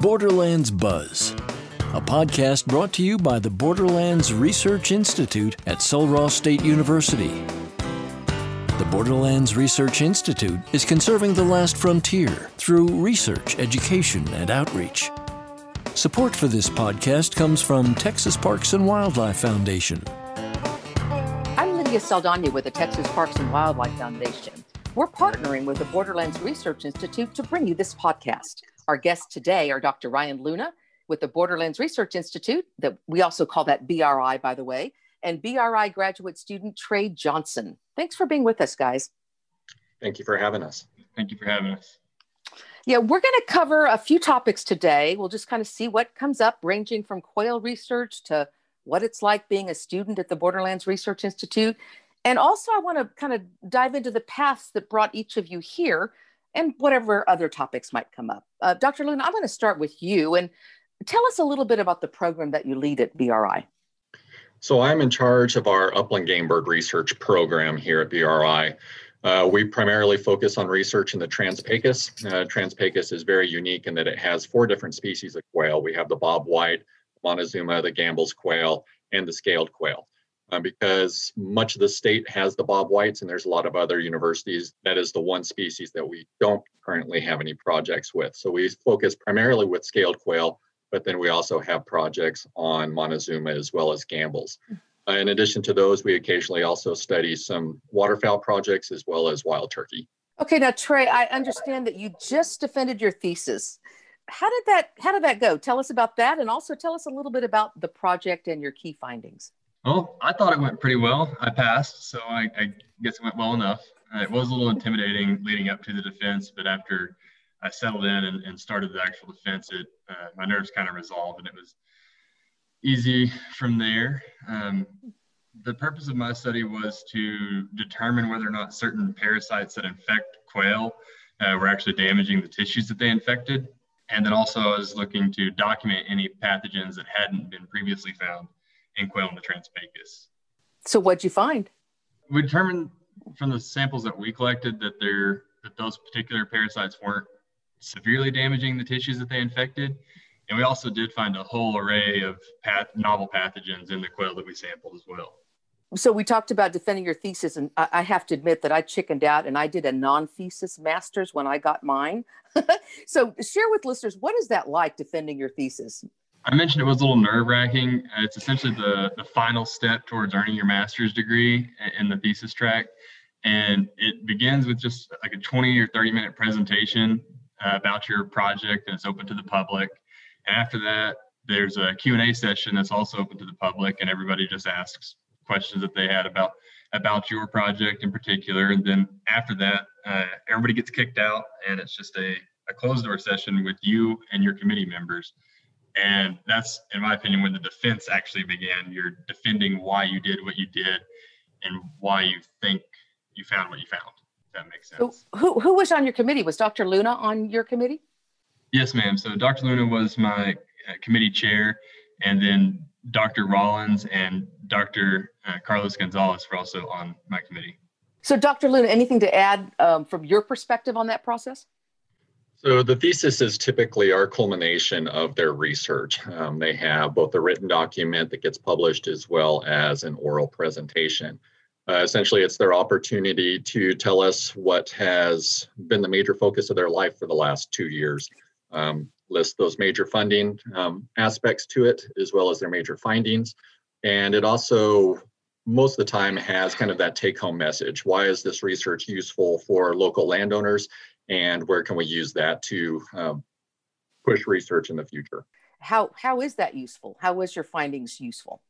Borderlands Buzz, a podcast brought to you by the Borderlands Research Institute at Sul Ross State University. The Borderlands Research Institute is conserving the last frontier through research, education, and outreach. Support for this podcast comes from Texas Parks and Wildlife Foundation. I'm Lydia Saldana with the Texas Parks and Wildlife Foundation. We're partnering with the Borderlands Research Institute to bring you this podcast. Our guests today are Dr. Ryan Luna with the Borderlands Research Institute, that we also call that BRI, by the way, and BRI graduate student Trey Johnson. Thanks for being with us, guys. Thank you for having us. Thank you for having us. Yeah, we're going to cover a few topics today. We'll just kind of see what comes up, ranging from quail research to what it's like being a student at the Borderlands Research Institute. And also, I want to kind of dive into the paths that brought each of you here and whatever other topics might come up. Uh, Dr. Luna, I'm going to start with you and tell us a little bit about the program that you lead at BRI. So I'm in charge of our upland game bird research program here at BRI. Uh, we primarily focus on research in the Trans-Pecos. Uh, Trans-Pecos is very unique in that it has four different species of quail. We have the bobwhite, Montezuma, the Gambel's quail, and the scaled quail uh, because much of the state has the bob whites and there's a lot of other universities. That is the one species that we don't currently have any projects with. So we focus primarily with scaled quail, but then we also have projects on Montezuma as well as Gambel's Uh, in addition to those, we occasionally also study some waterfowl projects as well as wild turkey. Okay, now Trey, I understand that you just defended your thesis. How did that how did that go? Tell us about that and also tell us a little bit about the project and your key findings. Well, I thought it went pretty well. I passed, so I, I guess it went well enough. Uh, it was a little intimidating leading up to the defense, but after I settled in and, and started the actual defense, it uh, my nerves kind of resolved, and it was easy from there. Um, the purpose of my study was to determine whether or not certain parasites that infect quail uh, were actually damaging the tissues that they infected. And then also I was looking to document any pathogens that hadn't been previously found in quail in the Trans-Pecos. So what'd you find? We determined from the samples that we collected that there that those particular parasites weren't severely damaging the tissues that they infected. And we also did find a whole array of path, novel pathogens in the quail that we sampled as well. So we talked about defending your thesis, and I, I have to admit that I chickened out and I did a non-thesis master's when I got mine. so share with listeners what is that like defending your thesis? I mentioned it was a little nerve wracking. It's essentially the, the final step towards earning your master's degree in the thesis track. And it begins with just like a 20 or 30 minute presentation uh, about your project and it's open to the public. And after that, there's a Q&A session that's also open to the public and everybody just asks questions that they had about about your project in particular. And then after that, uh, everybody gets kicked out and it's just a, a closed door session with you and your committee members. And that's, in my opinion, when the defense actually began. You're defending why you did what you did and why you think you found what you found. If that makes sense. So who, who was on your committee? Was Dr. Luna on your committee? Yes, ma'am. So Dr. Luna was my uh, committee chair, and then Dr. Rollins and Dr. Uh, Carlos Gonzalez were also on my committee. So, Dr. Luna, anything to add um, from your perspective on that process? So the thesis is typically our culmination of their research. Um, they have both a written document that gets published as well as an oral presentation. Uh, essentially, it's their opportunity to tell us what has been the major focus of their life for the last two years. Um, list those major funding um, aspects to it, as well as their major findings. And it also, most of the time, has kind of that take home message. Why is this research useful for local landowners? And where can we use that to um, push research in the future. How, how is that useful? How is your findings useful?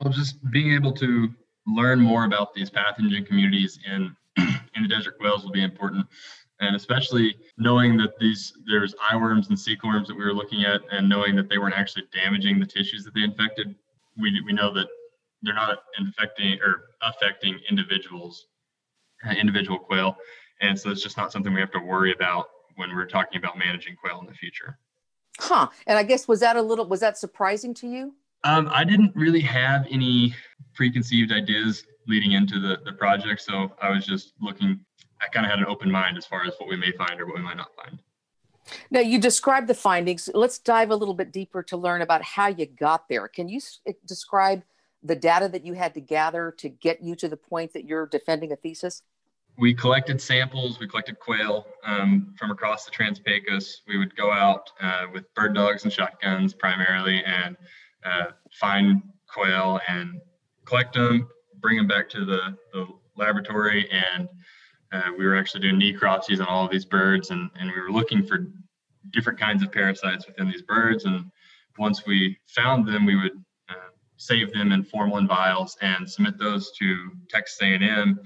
Well, just being able to learn more about these pathogen communities in, in the desert quails will be important. And especially knowing that these there's eye worms and cecal worms that we were looking at, and knowing that they weren't actually damaging the tissues that they infected, we, we know that they're not infecting or affecting individuals, uh, individual quail. And so it's just not something we have to worry about when we're talking about managing quail in the future. Huh. And I guess was that a little was that surprising to you? Um, I didn't really have any preconceived ideas leading into the, the project. So I was just looking, I kind of had an open mind as far as what we may find or what we might not find. Now, you described the findings. Let's dive a little bit deeper to learn about how you got there. Can you s- describe the data that you had to gather to get you to the point that you're defending a thesis? We collected samples, we collected quail um, from across the Trans-Pecos. We would go out uh, with bird dogs and shotguns primarily and uh, find quail and collect them, bring them back to the, the laboratory and uh, we were actually doing necropsies on all of these birds and, and we were looking for different kinds of parasites within these birds. And once we found them, we would uh, save them in formalin vials and submit those to Texas A&M.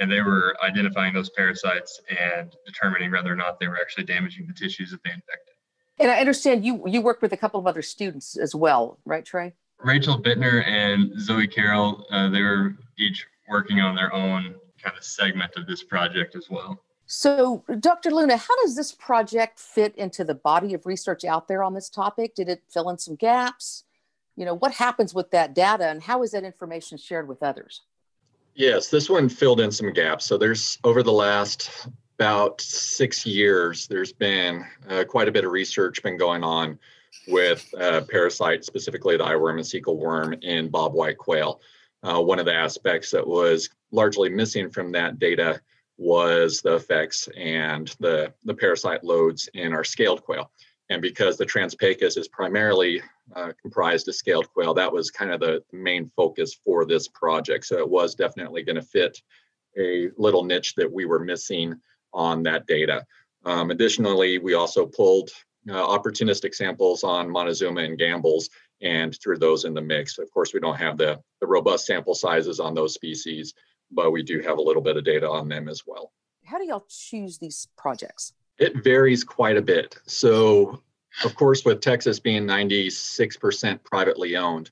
And they were identifying those parasites and determining whether or not they were actually damaging the tissues that they infected. And I understand you you worked with a couple of other students as well, right, Trey? Rachel Bittner and Zoe Carroll, uh, they were each working on their own kind of segment of this project as well. So, Dr. Luna, how does this project fit into the body of research out there on this topic? Did it fill in some gaps? You know, what happens with that data and how is that information shared with others? Yes, this one filled in some gaps. So there's over the last about six years, there's been uh, quite a bit of research been going on with uh, parasites, specifically the eyeworm and cecal worm in bobwhite quail. Uh, one of the aspects that was largely missing from that data was the effects and the, the parasite loads in our scaled quail. And because the Trans-Pecos is primarily uh, comprised of scaled quail, that was kind of the main focus for this project. So it was definitely going to fit a little niche that we were missing on that data. Um, additionally, we also pulled uh, opportunistic samples on Montezuma and Gambel's and threw those in the mix. Of course, we don't have the, the robust sample sizes on those species, but we do have a little bit of data on them as well. How do y'all choose these projects? It varies quite a bit. So, of course, with Texas being 96% privately owned,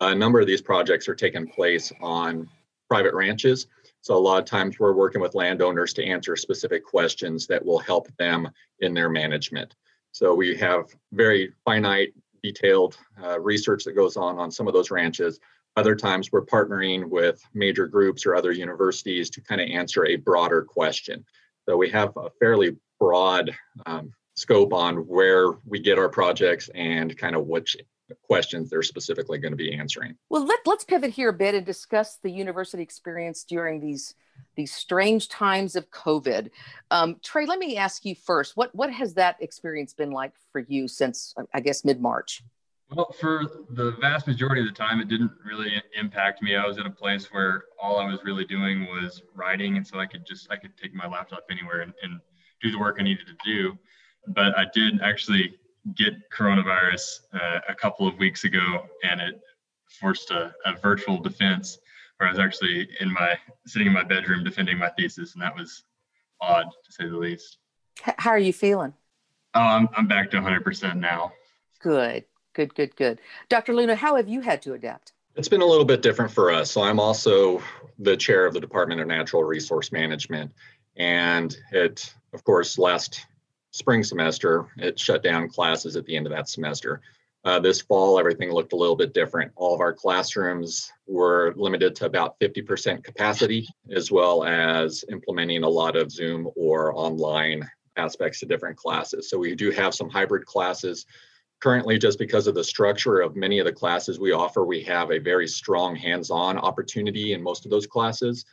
a number of these projects are taking place on private ranches. So, a lot of times we're working with landowners to answer specific questions that will help them in their management. So, we have very finite, detailed uh, research that goes on on some of those ranches. Other times we're partnering with major groups or other universities to kind of answer a broader question. So we have a fairly broad um, scope on where we get our projects and kind of which questions they're specifically going to be answering. Well, let, let's pivot here a bit and discuss the university experience during these these strange times of COVID. Um, Trey, let me ask you first. What what has that experience been like for you since I guess mid March? Well, for the vast majority of the time, it didn't really impact me. I was in a place where all I was really doing was writing, and so I could just I could take my laptop anywhere and, and do the work I needed to do. But I did actually get coronavirus uh, a couple of weeks ago, and it forced a, a virtual defense where I was actually in my sitting in my bedroom defending my thesis, and that was odd to say the least. How are you feeling? Oh, I'm I'm back to 100% now. Good. Good, good, good. Dr. Luna, how have you had to adapt? It's been a little bit different for us. So I'm also the chair of the Department of Natural Resource Management. And it, of course, last spring semester, it shut down classes at the end of that semester. Uh, this fall, everything looked a little bit different. All of our classrooms were limited to about 50% capacity, as well as implementing a lot of Zoom or online aspects to different classes. So we do have some hybrid classes currently just because of the structure of many of the classes we offer we have a very strong hands-on opportunity in most of those classes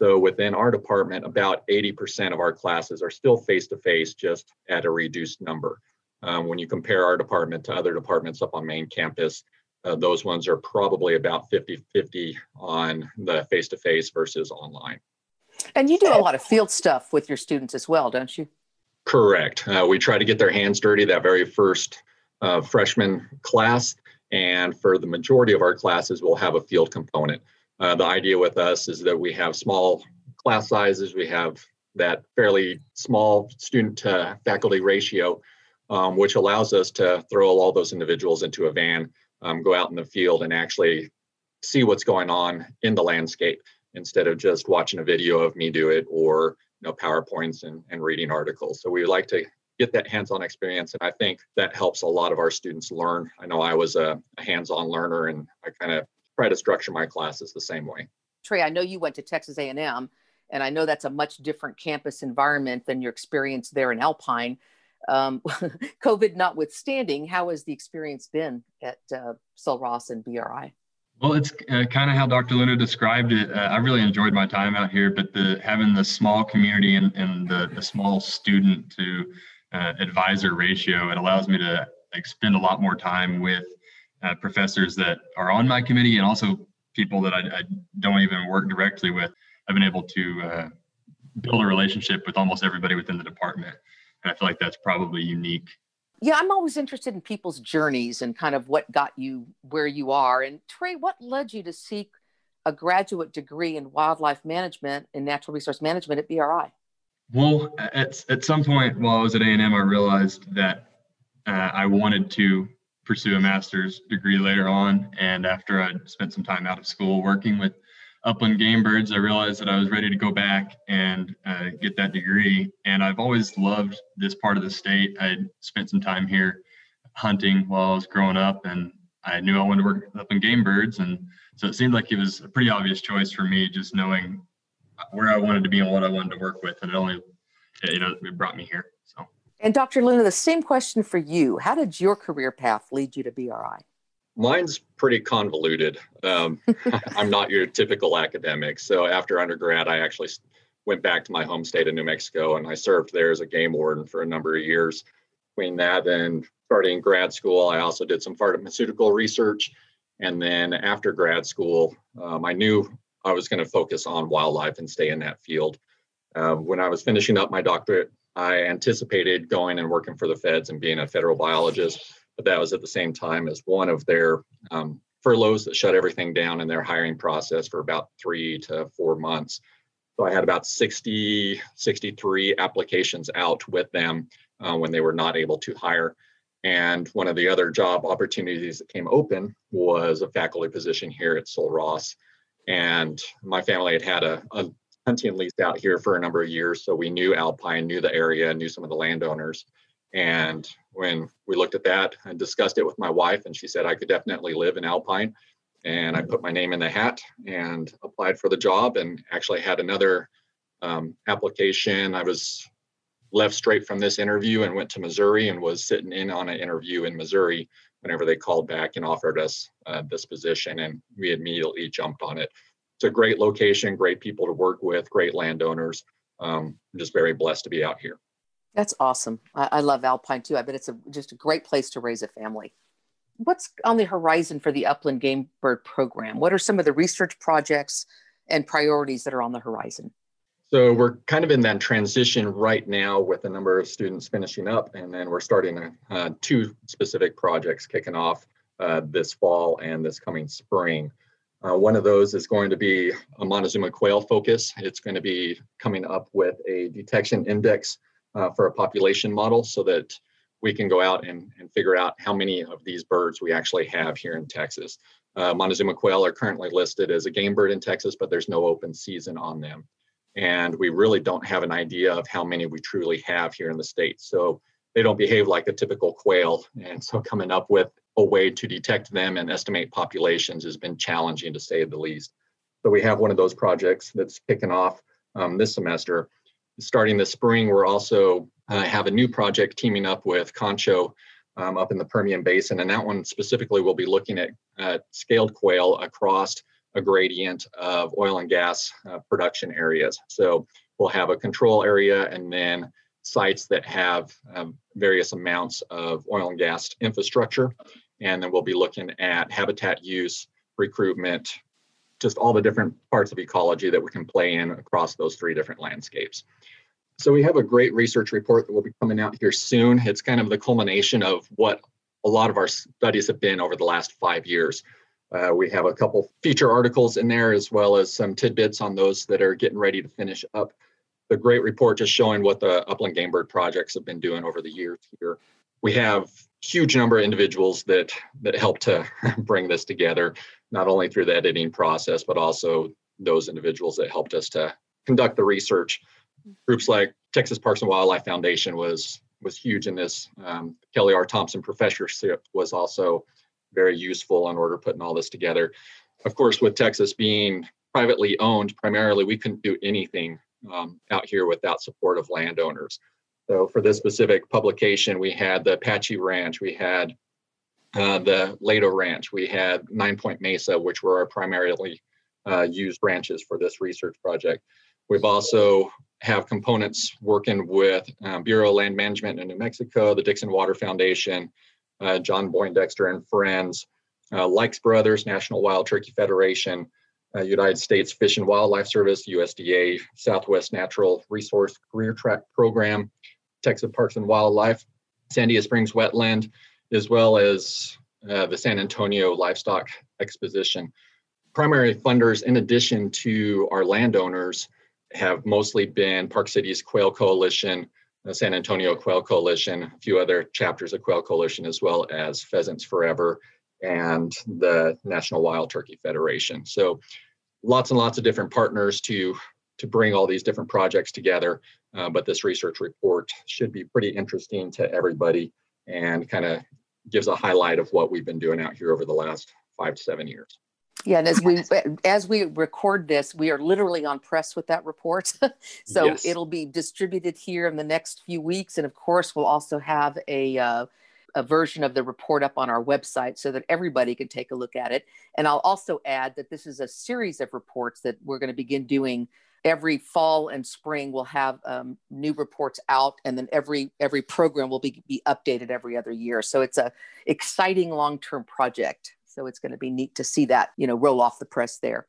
so within our department about 80% of our classes are still face-to-face just at a reduced number um, when you compare our department to other departments up on main campus uh, those ones are probably about 50-50 on the face-to-face versus online and you do a lot of field stuff with your students as well don't you correct uh, we try to get their hands dirty that very first uh, freshman class. And for the majority of our classes, we'll have a field component. Uh, the idea with us is that we have small class sizes, we have that fairly small student to faculty ratio, um, which allows us to throw all those individuals into a van, um, go out in the field and actually see what's going on in the landscape instead of just watching a video of me do it or you know PowerPoints and, and reading articles. So we like to get that hands-on experience and i think that helps a lot of our students learn i know i was a, a hands-on learner and i kind of try to structure my classes the same way trey i know you went to texas a&m and i know that's a much different campus environment than your experience there in alpine Um, COVID notwithstanding, how has the experience been at uh, Sul Ross and BRI? Well, it's uh, kind of how Dr. Luna described it. Uh, I really enjoyed my time out here, but the having the small community and, and the, the small student to uh, advisor ratio, it allows me to like, spend a lot more time with uh, professors that are on my committee and also people that I, I, don't even work directly with. I've been able to uh, build a relationship with almost everybody within the department. And I feel like that's probably unique yeah, I'm always interested in people's journeys and kind of what got you where you are. And Trey, what led you to seek a graduate degree in wildlife management and natural resource management at BRI? Well, at, at some point while I was at A&M, I realized that uh, I wanted to pursue a master's degree later on. And after I spent some time out of school working with upland game birds, I realized that I was ready to go back and uh, get that degree. And I've always loved this part of the state. I spent some time here hunting while I was growing up, and I knew I wanted to work upland game birds. And so it seemed like it was a pretty obvious choice for me, just knowing where I wanted to be and what I wanted to work with. And it only, you know, it brought me here. So. And Dr. Luna, the same question for you. How did your career path lead you to BRI? Mine's pretty convoluted. Um, I'm not your typical academic. So after undergrad, I actually went back to my home state of New Mexico and I served there as a game warden for a number of years. Between that and starting grad school, I also did some pharmaceutical research. And then after grad school, um, I knew I was going to focus on wildlife and stay in that field. Um, when I was finishing up my doctorate, I anticipated going and working for the feds and being a federal biologist but that was at the same time as one of their um, furloughs that shut everything down in their hiring process for about three to four months. So I had about 60, 63 applications out with them uh, when they were not able to hire. And one of the other job opportunities that came open was a faculty position here at Sul Ross. And my family had had a, a hunting lease out here for a number of years. So we knew Alpine, knew the area, knew some of the landowners. And when we looked at that and discussed it with my wife, and she said I could definitely live in Alpine. And I put my name in the hat and applied for the job and actually had another um, application. I was left straight from this interview and went to Missouri and was sitting in on an interview in Missouri whenever they called back and offered us uh, this position. And we immediately jumped on it. It's a great location, great people to work with, great landowners. Um, I'm just very blessed to be out here. That's awesome. I, I love Alpine too. I bet it's a, just a great place to raise a family. What's on the horizon for the Upland Game Bird program? What are some of the research projects and priorities that are on the horizon? So we're kind of in that transition right now with a number of students finishing up, and then we're starting uh, two specific projects kicking off uh, this fall and this coming spring. Uh, one of those is going to be a Montezuma quail focus. It's going to be coming up with a detection index uh, for a population model so that we can go out and, and figure out how many of these birds we actually have here in Texas. Uh, Montezuma quail are currently listed as a game bird in Texas, but there's no open season on them. And we really don't have an idea of how many we truly have here in the state. So they don't behave like a typical quail. And so coming up with a way to detect them and estimate populations has been challenging to say the least. So we have one of those projects that's kicking off um, this semester starting this spring, we're also uh, have a new project teaming up with Concho um, up in the Permian Basin, and that one specifically will be looking at uh, scaled quail across a gradient of oil and gas uh, production areas. So we'll have a control area and then sites that have um, various amounts of oil and gas infrastructure. And then we'll be looking at habitat use, recruitment, just all the different parts of ecology that we can play in across those three different landscapes. So we have a great research report that will be coming out here soon. It's kind of the culmination of what a lot of our studies have been over the last five years. Uh, we have a couple feature articles in there as well as some tidbits on those that are getting ready to finish up. The great report just showing what the Upland Game Bird projects have been doing over the years here. We have huge number of individuals that that help to bring this together not only through the editing process, but also those individuals that helped us to conduct the research. Groups like Texas Parks and Wildlife Foundation was was huge in this. Um, Kelly R. Thompson professorship was also very useful in order putting all this together. Of course, with Texas being privately owned primarily, we couldn't do anything um, out here without support of landowners. So for this specific publication, we had the Apache Ranch, we had uh, the Lato Ranch, we had Nine Point Mesa, which were our primarily uh, used ranches for this research project. We've also have components working with um, Bureau of Land Management in New Mexico, the Dixon Water Foundation, uh, John Poindexter and Friends, uh, Lykes Brothers, National Wild Turkey Federation, uh, United States Fish and Wildlife Service, USDA, Southwest Natural Resource Career Track Program, Texas Parks and Wildlife, Sandia Springs Wetland, as well as uh, the San Antonio Livestock Exposition. Primary funders, in addition to our landowners, have mostly been Park Cities Quail Coalition, the San Antonio Quail Coalition, a few other chapters of Quail Coalition, as well as Pheasants Forever and the National Wild Turkey Federation. So lots and lots of different partners to to bring all these different projects together. Uh, but this research report should be pretty interesting to everybody and kind of gives a highlight of what we've been doing out here over the last five to seven years. Yeah, and as we as we record this, we are literally on press with that report. so yes. it'll be distributed here in the next few weeks, and of course, we'll also have a uh, a version of the report up on our website so that everybody can take a look at it. And I'll also add that this is a series of reports that we're going to begin doing every fall and spring. We'll have um, new reports out and then every every program will be, be updated every other year. So it's a exciting long-term project. So it's going to be neat to see that you know roll off the press there.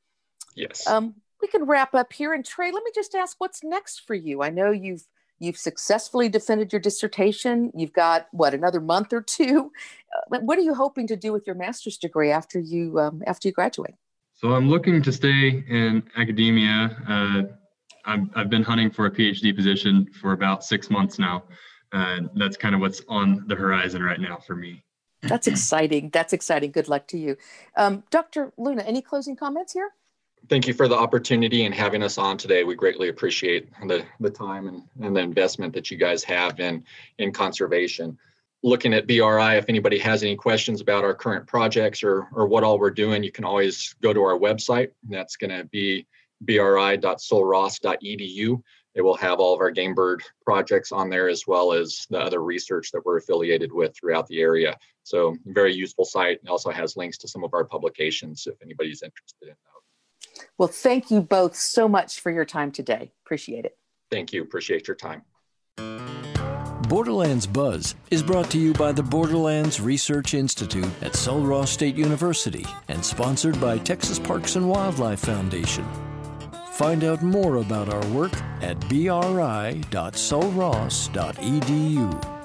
Yes. Um, we can wrap up here. And trey let me just ask what's next for you? I know you've you've successfully defended your dissertation you've got what another month or two uh, what are you hoping to do with your master's degree after you um, after you graduate so I'm looking to stay in academia. Uh, I've, I've been hunting for a PhD position for about six months now. And that's kind of what's on the horizon right now for me. That's exciting. That's exciting. Good luck to you. Um, Dr. Luna, any closing comments here? Thank you for the opportunity and having us on today. We greatly appreciate the, the time and, and the investment that you guys have in, in conservation looking at BRI. If anybody has any questions about our current projects or, or what all we're doing, you can always go to our website. That's going to be bri.sulross.edu. It will have all of our game bird projects on there as well as the other research that we're affiliated with throughout the area. So very useful site. It also has links to some of our publications if anybody's interested in those. Well, thank you both so much for your time today. Appreciate it. Thank you. Appreciate your time. Borderlands Buzz is brought to you by the Borderlands Research Institute at Sul Ross State University and sponsored by Texas Parks and Wildlife Foundation. Find out more about our work at bri.sulross.edu.